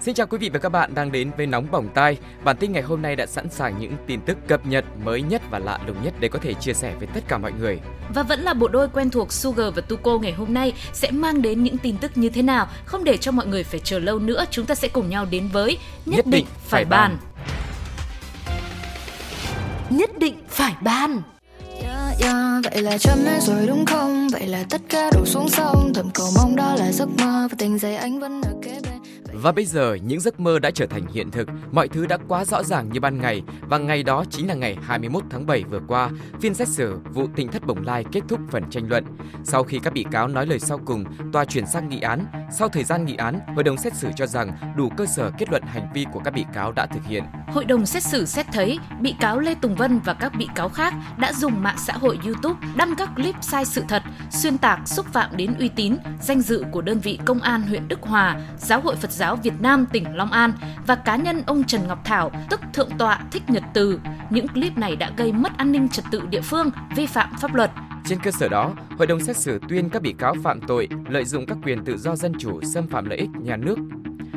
Xin chào quý vị và các bạn đang đến với Nóng Bỏng Tai. Bản tin ngày hôm nay đã sẵn sàng những tin tức cập nhật mới nhất và lạ lùng nhất để có thể chia sẻ với tất cả mọi người. Và vẫn là bộ đôi quen thuộc Sugar và Tuko ngày hôm nay sẽ mang đến những tin tức như thế nào. Không để cho mọi người phải chờ lâu nữa, chúng ta sẽ cùng nhau đến với Nhất, Nhất định, định phải bàn. bàn. Nhất định phải bàn. Yeah, yeah, vậy là chấm hết rồi đúng không? Vậy là tất cả đổ xuống sông Thầm cầu mong đó là giấc mơ Và tình giây anh vẫn ở kế bên và bây giờ, những giấc mơ đã trở thành hiện thực, mọi thứ đã quá rõ ràng như ban ngày và ngày đó chính là ngày 21 tháng 7 vừa qua, phiên xét xử vụ tỉnh thất Bồng Lai kết thúc phần tranh luận. Sau khi các bị cáo nói lời sau cùng, tòa chuyển sang nghị án. Sau thời gian nghị án, hội đồng xét xử cho rằng đủ cơ sở kết luận hành vi của các bị cáo đã thực hiện. Hội đồng xét xử xét thấy bị cáo Lê Tùng Vân và các bị cáo khác đã dùng mạng xã hội YouTube đăng các clip sai sự thật, xuyên tạc xúc phạm đến uy tín, danh dự của đơn vị công an huyện Đức Hòa, Giáo hội Phật giáo Việt Nam tỉnh Long An và cá nhân ông Trần Ngọc Thảo, tức Thượng tọa Thích Nhật Từ. Những clip này đã gây mất an ninh trật tự địa phương, vi phạm pháp luật. Trên cơ sở đó, hội đồng xét xử tuyên các bị cáo phạm tội lợi dụng các quyền tự do dân chủ xâm phạm lợi ích nhà nước,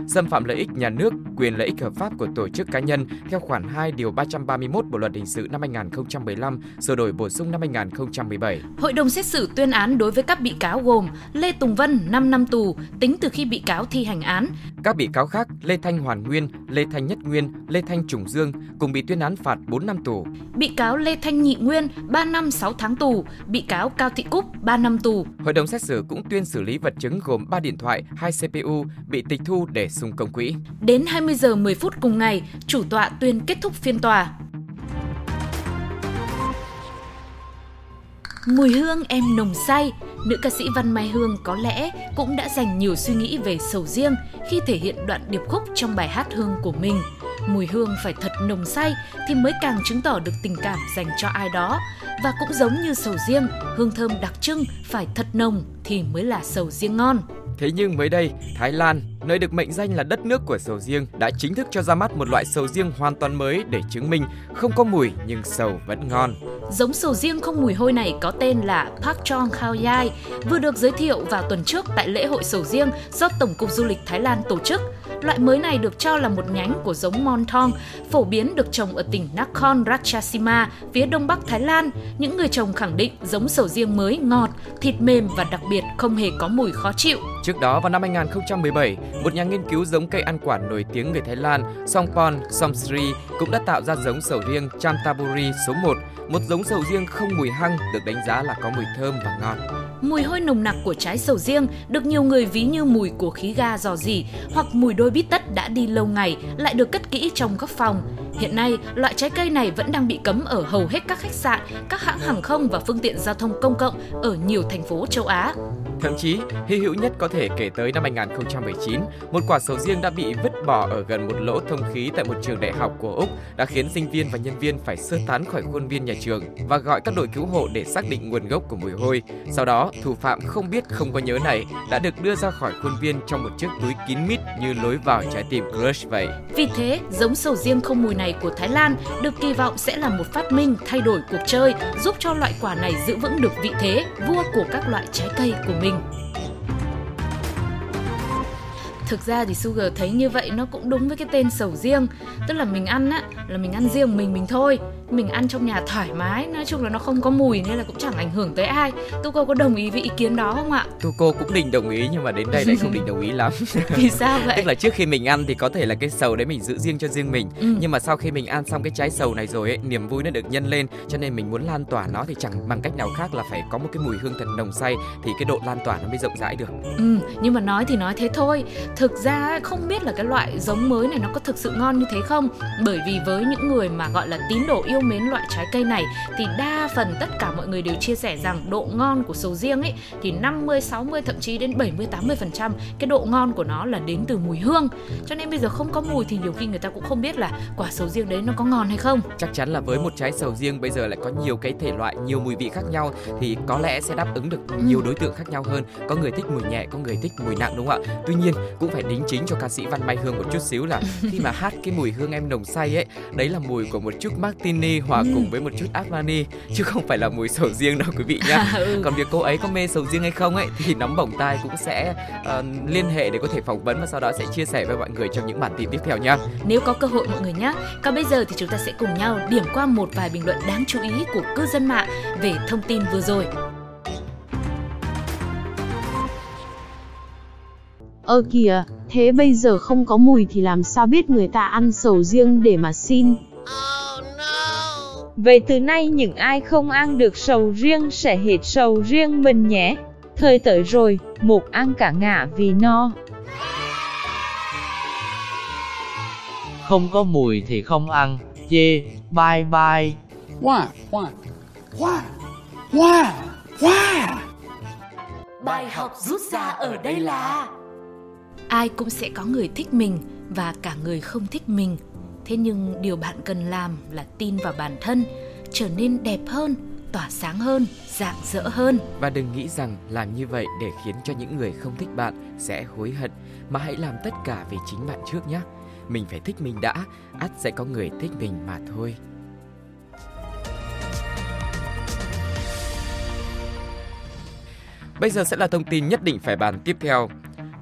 xâm phạm lợi ích nhà nước, quyền lợi ích hợp pháp của tổ chức cá nhân theo khoản 2 điều 331 Bộ luật hình sự năm 2015, sửa đổi bổ sung năm 2017. Hội đồng xét xử tuyên án đối với các bị cáo gồm Lê Tùng Vân 5 năm tù tính từ khi bị cáo thi hành án, Các bị cáo khác Lê Thanh Hoàn Nguyên, Lê Thanh Nhất Nguyên, Lê Thanh Trùng Dương cùng bị tuyên án phạt 4 năm tù. bị cáo Lê Thanh Nhị Nguyên 3 năm 6 tháng tù, bị cáo Cao Thị Cúc 3 năm tù, Hội đồng xét xử cũng tuyên xử lý vật chứng gồm 3 điện thoại, 2 CPU bị tịch thu để xung công quỹ. Đến 20 giờ 10 phút cùng ngày, chủ tọa tuyên kết thúc phiên tòa. Mùi hương em nồng say, nữ ca sĩ Văn Mai Hương có lẽ cũng đã dành nhiều suy nghĩ về sầu riêng khi thể hiện đoạn điệp khúc trong bài hát hương của mình. Mùi hương phải thật nồng say thì mới càng chứng tỏ được tình cảm dành cho ai đó. Và cũng giống như sầu riêng, hương thơm đặc trưng phải thật nồng thì mới là sầu riêng ngon. Thế nhưng mới đây, Thái Lan, nơi được mệnh danh là đất nước của sầu riêng, đã chính thức cho ra mắt một loại sầu riêng hoàn toàn mới để chứng minh không có mùi nhưng sầu vẫn ngon. Giống sầu riêng không mùi hôi này có tên là Park Chong Khao Yai, vừa được giới thiệu vào tuần trước tại lễ hội sầu riêng do Tổng cục Du lịch Thái Lan tổ chức. Loại mới này được cho là một nhánh của giống Montong, phổ biến được trồng ở tỉnh Nakhon Ratchasima, phía đông bắc Thái Lan. Những người trồng khẳng định giống sầu riêng mới ngọt, thịt mềm và đặc biệt không hề có mùi khó chịu. Trước đó vào năm 2017, một nhà nghiên cứu giống cây ăn quả nổi tiếng người Thái Lan Songpon Somsri cũng đã tạo ra giống sầu riêng Chantaburi số 1, một giống sầu riêng không mùi hăng được đánh giá là có mùi thơm và ngon. Mùi hôi nồng nặc của trái sầu riêng được nhiều người ví như mùi của khí ga dò dỉ hoặc mùi đôi bít tất đã đi lâu ngày lại được cất kỹ trong góc phòng. Hiện nay, loại trái cây này vẫn đang bị cấm ở hầu hết các khách sạn, các hãng hàng không và phương tiện giao thông công cộng ở nhiều thành phố châu Á. Thậm chí, hy hữu nhất có thể kể tới năm 2019, một quả sầu riêng đã bị vứt bỏ ở gần một lỗ thông khí tại một trường đại học của Úc đã khiến sinh viên và nhân viên phải sơ tán khỏi khuôn viên nhà trường và gọi các đội cứu hộ để xác định nguồn gốc của mùi hôi. Sau đó, thủ phạm không biết không có nhớ này đã được đưa ra khỏi khuôn viên trong một chiếc túi kín mít như lối vào trái tim crush vậy. Vì thế, giống sầu riêng không mùi này của Thái Lan được kỳ vọng sẽ là một phát minh thay đổi cuộc chơi, giúp cho loại quả này giữ vững được vị thế vua của các loại trái cây của mình. Thực ra thì Sugar thấy như vậy nó cũng đúng với cái tên sầu riêng. Tức là mình ăn á, là mình ăn riêng mình mình thôi. Mình ăn trong nhà thoải mái, nói chung là nó không có mùi nên là cũng chẳng ảnh hưởng tới ai Tu cô có đồng ý với ý kiến đó không ạ? Tu cô cũng định đồng ý nhưng mà đến đây lại không định đồng ý lắm. Vì sao vậy? Tức là trước khi mình ăn thì có thể là cái sầu đấy mình giữ riêng cho riêng mình Ừ. Nhưng mà sau khi mình ăn xong cái trái sầu này rồi ấy, niềm vui nó được nhân lên Cho nên mình muốn lan tỏa nó thì chẳng bằng cách nào khác là phải có một cái mùi hương thật nồng say Thì cái độ lan tỏa nó mới rộng rãi được Ừ, nhưng mà nói thì nói thế thôi Thực ra không biết là cái loại giống mới này nó có thực sự ngon như thế không Bởi vì với những người mà gọi là tín đồ yêu yêu mến loại trái cây này thì đa phần tất cả mọi người đều chia sẻ rằng độ ngon của sầu riêng ấy thì 50, 60 thậm chí đến 70, 80% cái độ ngon của nó là đến từ mùi hương. Cho nên bây giờ không có mùi thì nhiều khi người ta cũng không biết là quả sầu riêng đấy nó có ngon hay không. Chắc chắn là với một trái sầu riêng bây giờ lại có nhiều cái thể loại, nhiều mùi vị khác nhau thì có lẽ sẽ đáp ứng được nhiều đối tượng khác nhau hơn. Có người thích mùi nhẹ, có người thích mùi nặng đúng không ạ? Tuy nhiên cũng phải đính chính cho ca sĩ Văn Mai Hương một chút xíu là khi mà hát cái mùi hương em nồng say ấy, đấy là mùi của một chút martini hòa ừ. cùng với một chút Armani chứ không phải là mùi sầu riêng đâu quý vị nhá. ừ. Còn việc cô ấy có mê sầu riêng hay không ấy thì nóng bỏng tai cũng sẽ uh, liên hệ để có thể phỏng vấn và sau đó sẽ chia sẻ với mọi người trong những bản tin tiếp theo nhá. Nếu có cơ hội mọi người nhé. Còn bây giờ thì chúng ta sẽ cùng nhau điểm qua một vài bình luận đáng chú ý của cư dân mạng về thông tin vừa rồi. Ơ kìa, thế bây giờ không có mùi thì làm sao biết người ta ăn sầu riêng để mà xin? Vậy từ nay những ai không ăn được sầu riêng sẽ hết sầu riêng mình nhé. Thời tới rồi, một ăn cả ngả vì no. Không có mùi thì không ăn, chê, bye bye. Wow, wow, wow, wow, wow. Bài học rút ra ở đây là ai cũng sẽ có người thích mình và cả người không thích mình thế nhưng điều bạn cần làm là tin vào bản thân, trở nên đẹp hơn, tỏa sáng hơn, rạng rỡ hơn. Và đừng nghĩ rằng làm như vậy để khiến cho những người không thích bạn sẽ hối hận, mà hãy làm tất cả vì chính bạn trước nhé. Mình phải thích mình đã, ắt sẽ có người thích mình mà thôi. Bây giờ sẽ là thông tin nhất định phải bàn tiếp theo.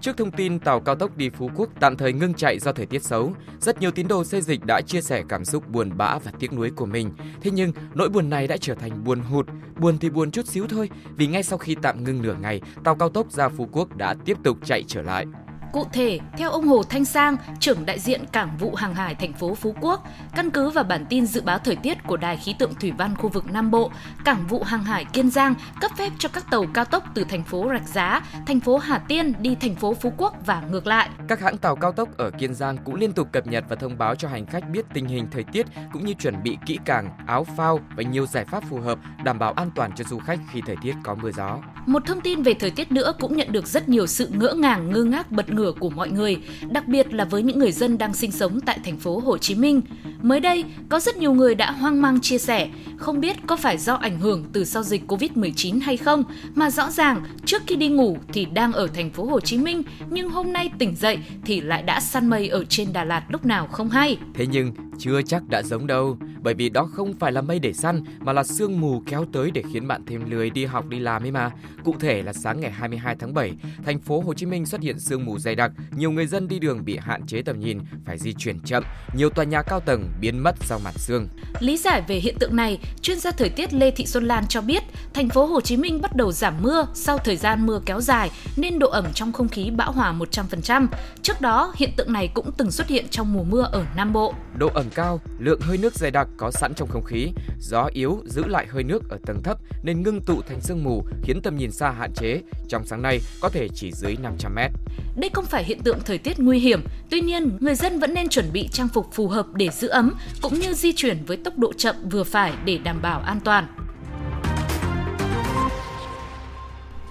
Trước thông tin tàu cao tốc đi Phú Quốc tạm thời ngưng chạy do thời tiết xấu, rất nhiều tín đồ xây dịch đã chia sẻ cảm xúc buồn bã và tiếc nuối của mình. Thế nhưng, nỗi buồn này đã trở thành buồn hụt, buồn thì buồn chút xíu thôi, vì ngay sau khi tạm ngưng nửa ngày, tàu cao tốc ra Phú Quốc đã tiếp tục chạy trở lại. Cụ thể, theo ông Hồ Thanh Sang, trưởng đại diện Cảng vụ Hàng hải thành phố Phú Quốc, căn cứ vào bản tin dự báo thời tiết của Đài khí tượng thủy văn khu vực Nam Bộ, Cảng vụ Hàng hải Kiên Giang cấp phép cho các tàu cao tốc từ thành phố Rạch Giá, thành phố Hà Tiên đi thành phố Phú Quốc và ngược lại. Các hãng tàu cao tốc ở Kiên Giang cũng liên tục cập nhật và thông báo cho hành khách biết tình hình thời tiết cũng như chuẩn bị kỹ càng áo phao và nhiều giải pháp phù hợp đảm bảo an toàn cho du khách khi thời tiết có mưa gió. Một thông tin về thời tiết nữa cũng nhận được rất nhiều sự ngỡ ngàng, ngơ ngác, bật ngửa của mọi người, đặc biệt là với những người dân đang sinh sống tại thành phố Hồ Chí Minh. Mới đây, có rất nhiều người đã hoang mang chia sẻ, không biết có phải do ảnh hưởng từ sau dịch Covid-19 hay không, mà rõ ràng trước khi đi ngủ thì đang ở thành phố Hồ Chí Minh, nhưng hôm nay tỉnh dậy thì lại đã săn mây ở trên Đà Lạt lúc nào không hay. Thế nhưng chưa chắc đã giống đâu, bởi vì đó không phải là mây để săn mà là sương mù kéo tới để khiến bạn thêm lười đi học đi làm ấy mà. Cụ thể là sáng ngày 22 tháng 7, thành phố Hồ Chí Minh xuất hiện sương mù dày đặc, nhiều người dân đi đường bị hạn chế tầm nhìn, phải di chuyển chậm, nhiều tòa nhà cao tầng biến mất sau màn sương. Lý giải về hiện tượng này, chuyên gia thời tiết Lê Thị Xuân Lan cho biết, thành phố Hồ Chí Minh bắt đầu giảm mưa sau thời gian mưa kéo dài nên độ ẩm trong không khí bão hòa 100%. Trước đó, hiện tượng này cũng từng xuất hiện trong mùa mưa ở Nam Bộ. Độ ẩm cao, lượng hơi nước dày đặc có sẵn trong không khí, gió yếu giữ lại hơi nước ở tầng thấp nên ngưng tụ thành sương mù khiến tầm nhìn xa hạn chế. Trong sáng nay có thể chỉ dưới 500 mét. Đây không phải hiện tượng thời tiết nguy hiểm, tuy nhiên người dân vẫn nên chuẩn bị trang phục phù hợp để giữ ấm cũng như di chuyển với tốc độ chậm vừa phải để đảm bảo an toàn.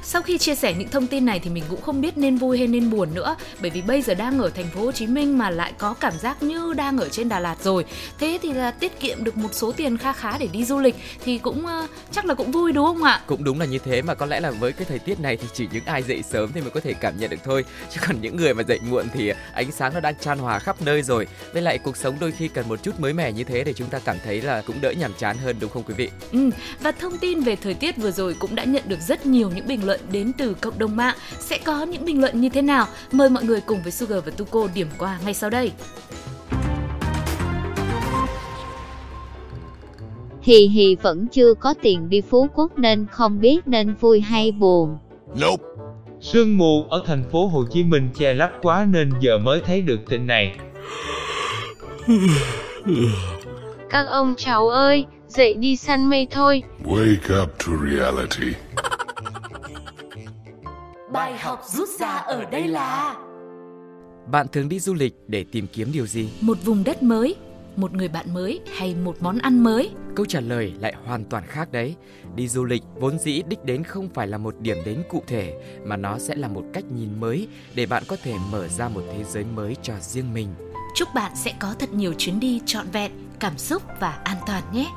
Sau khi chia sẻ những thông tin này thì mình cũng không biết nên vui hay nên buồn nữa bởi vì bây giờ đang ở thành phố Hồ Chí Minh mà lại có cảm giác như đang ở trên Đà Lạt rồi. Thế thì là tiết kiệm được một số tiền kha khá để đi du lịch thì cũng uh, chắc là cũng vui đúng không ạ? Cũng đúng là như thế mà có lẽ là với cái thời tiết này thì chỉ những ai dậy sớm thì mới có thể cảm nhận được thôi. Chứ còn những người mà dậy muộn thì ánh sáng nó đang chan hòa khắp nơi rồi. Với lại cuộc sống đôi khi cần một chút mới mẻ như thế để chúng ta cảm thấy là cũng đỡ nhàm chán hơn đúng không quý vị? Ừ, và thông tin về thời tiết vừa rồi cũng đã nhận được rất nhiều những bình luận đến từ cộng đồng mạng sẽ có những bình luận như thế nào. Mời mọi người cùng với Sugar và Tuko điểm qua ngay sau đây. Hì hì vẫn chưa có tiền đi Phú Quốc nên không biết nên vui hay buồn. Nope. Sương mù ở thành phố Hồ Chí Minh che lấp quá nên giờ mới thấy được tin này. Các ông cháu ơi, dậy đi săn mây thôi. Wake up to reality. Bài học rút ra ở đây là Bạn thường đi du lịch để tìm kiếm điều gì? Một vùng đất mới, một người bạn mới hay một món ăn mới? Câu trả lời lại hoàn toàn khác đấy. Đi du lịch vốn dĩ đích đến không phải là một điểm đến cụ thể mà nó sẽ là một cách nhìn mới để bạn có thể mở ra một thế giới mới cho riêng mình. Chúc bạn sẽ có thật nhiều chuyến đi trọn vẹn, cảm xúc và an toàn nhé.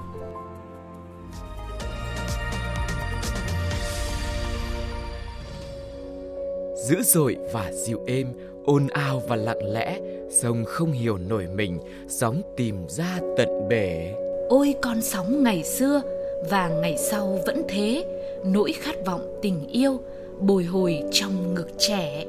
Dữ dội và dịu êm, ồn ào và lặng lẽ, sông không hiểu nổi mình, sóng tìm ra tận bể. Ôi con sóng ngày xưa và ngày sau vẫn thế, nỗi khát vọng tình yêu bồi hồi trong ngực trẻ.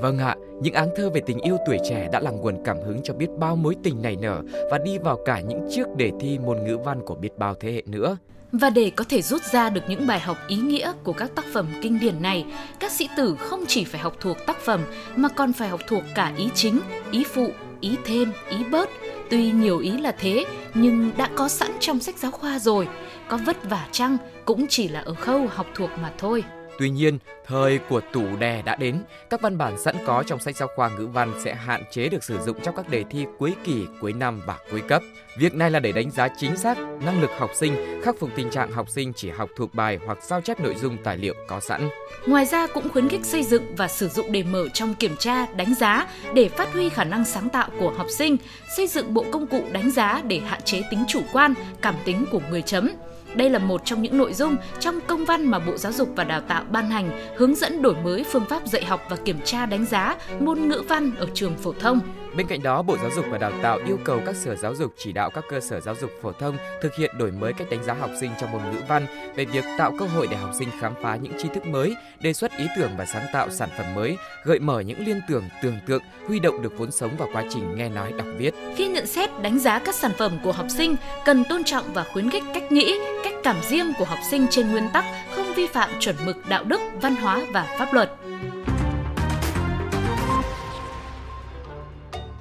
Vâng ạ, những áng thơ về tình yêu tuổi trẻ đã là nguồn cảm hứng cho biết bao mối tình nảy nở và đi vào cả những chiếc đề thi môn ngữ văn của biết bao thế hệ nữa. Và để có thể rút ra được những bài học ý nghĩa của các tác phẩm kinh điển này, các sĩ tử không chỉ phải học thuộc tác phẩm mà còn phải học thuộc cả ý chính, ý phụ, ý thêm, ý bớt. Tuy nhiều ý là thế, nhưng đã có sẵn trong sách giáo khoa rồi. Có vất vả chăng cũng chỉ là ở khâu học thuộc mà thôi. Tuy nhiên, thời của tủ đè đã đến, các văn bản sẵn có trong sách giáo khoa ngữ văn sẽ hạn chế được sử dụng trong các đề thi cuối kỳ, cuối năm và cuối cấp. Việc này là để đánh giá chính xác năng lực học sinh, khắc phục tình trạng học sinh chỉ học thuộc bài hoặc sao chép nội dung tài liệu có sẵn. Ngoài ra cũng khuyến khích xây dựng và sử dụng đề mở trong kiểm tra, đánh giá để phát huy khả năng sáng tạo của học sinh, xây dựng bộ công cụ đánh giá để hạn chế tính chủ quan, cảm tính của người chấm đây là một trong những nội dung trong công văn mà Bộ Giáo dục và Đào tạo ban hành hướng dẫn đổi mới phương pháp dạy học và kiểm tra đánh giá môn ngữ văn ở trường phổ thông. Bên cạnh đó, Bộ Giáo dục và Đào tạo yêu cầu các sở giáo dục chỉ đạo các cơ sở giáo dục phổ thông thực hiện đổi mới cách đánh giá học sinh trong môn ngữ văn về việc tạo cơ hội để học sinh khám phá những tri thức mới, đề xuất ý tưởng và sáng tạo sản phẩm mới, gợi mở những liên tưởng, tưởng tượng, huy động được vốn sống vào quá trình nghe nói đọc viết. Khi nhận xét đánh giá các sản phẩm của học sinh, cần tôn trọng và khuyến khích cách nghĩ, cách cảm riêng của học sinh trên nguyên tắc không vi phạm chuẩn mực đạo đức, văn hóa và pháp luật.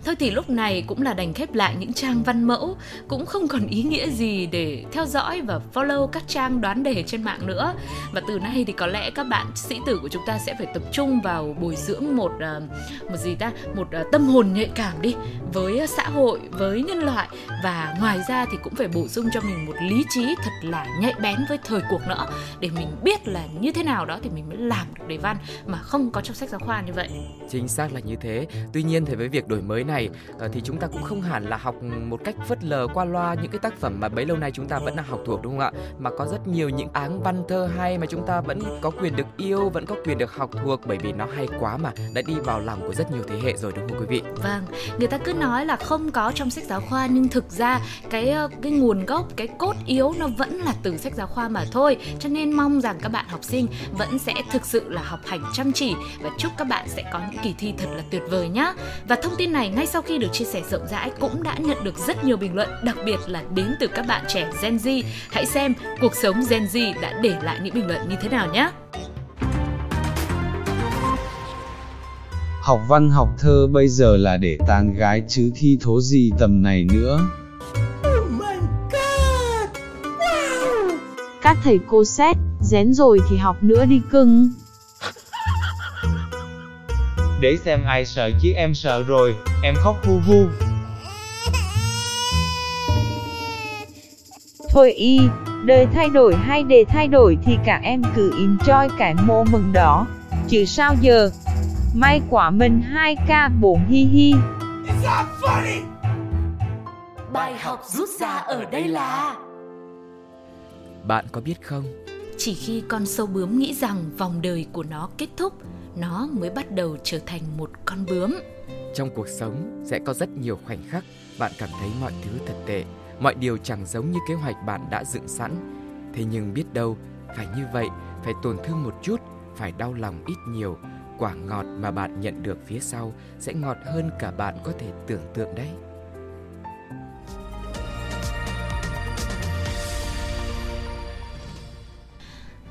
Thôi thì lúc này cũng là đành khép lại những trang văn mẫu, Cũng không còn ý nghĩa gì để theo dõi và follow các trang đoán đề trên mạng nữa. Và từ nay thì có lẽ các bạn sĩ tử của chúng ta sẽ phải tập trung vào bồi dưỡng một ờ, một gì ta? Một ờ, tâm hồn nhạy cảm đi, với xã hội, với nhân loại. Và ngoài ra thì cũng phải bổ sung cho mình một lý trí thật là nhạy bén với thời cuộc nữa. Để mình biết là như thế nào đó thì mình mới làm được đề văn mà không có trong sách giáo khoa như vậy. Chính xác là như thế. Tuy nhiên thì với việc đổi mới này này ờ, thì chúng ta cũng không hẳn là học một cách phớt lờ qua loa những cái tác phẩm mà bấy lâu nay chúng ta vẫn đang học thuộc, đúng không ạ? Mà có rất nhiều những áng văn thơ hay mà chúng ta vẫn có quyền được yêu, vẫn có quyền được học thuộc bởi vì nó hay quá mà, đã đi vào lòng của rất nhiều thế hệ rồi, đúng không quý vị? Vâng người ta cứ nói là không có trong sách giáo khoa, nhưng thực ra cái ờ, cái nguồn gốc, cái cốt yếu nó vẫn là từ sách giáo khoa mà thôi. Cho nên mong rằng các bạn học sinh vẫn sẽ thực sự là học hành chăm chỉ và chúc các bạn sẽ có những kỳ thi thật là tuyệt vời nhé và thông tin này ngay ngay sau khi được chia sẻ rộng rãi cũng đã nhận được rất nhiều bình luận, đặc biệt là đến từ các bạn trẻ Gen Z. Hãy xem cuộc sống Gen Z đã để lại những bình luận như thế nào nhé. Học văn học thơ bây giờ là để tán gái chứ thi thố gì tầm này nữa. Các thầy cô xét, rén rồi thì học nữa đi cưng. Để xem ai sợ chứ em sợ rồi, em khóc hu hu. Thôi y, đời thay đổi hay đề thay đổi thì cả em cứ enjoy cái mô mừng đó. Chứ sao giờ? May quả mình 2k 4 hi hi. Bài học rút ra ở đây là Bạn có biết không? Chỉ khi con sâu bướm nghĩ rằng vòng đời của nó kết thúc nó mới bắt đầu trở thành một con bướm. Trong cuộc sống sẽ có rất nhiều khoảnh khắc bạn cảm thấy mọi thứ thật tệ, mọi điều chẳng giống như kế hoạch bạn đã dựng sẵn. Thế nhưng biết đâu, phải như vậy, phải tổn thương một chút, phải đau lòng ít nhiều, quả ngọt mà bạn nhận được phía sau sẽ ngọt hơn cả bạn có thể tưởng tượng đấy.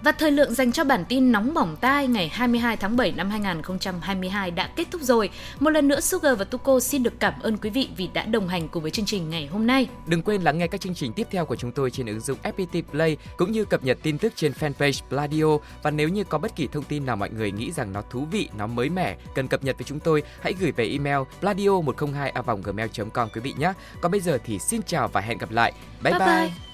Và thời lượng dành cho bản tin nóng bỏng tai ngày 22 tháng 7 năm 2022 đã kết thúc rồi. Một lần nữa Sugar và Tuko xin được cảm ơn quý vị vì đã đồng hành cùng với chương trình ngày hôm nay. Đừng quên lắng nghe các chương trình tiếp theo của chúng tôi trên ứng dụng FPT Play cũng như cập nhật tin tức trên fanpage Pladio và nếu như có bất kỳ thông tin nào mọi người nghĩ rằng nó thú vị, nó mới mẻ, cần cập nhật với chúng tôi, hãy gửi về email pladio102a.gmail.com quý vị nhé. Còn bây giờ thì xin chào và hẹn gặp lại. Bye bye. Bye bye.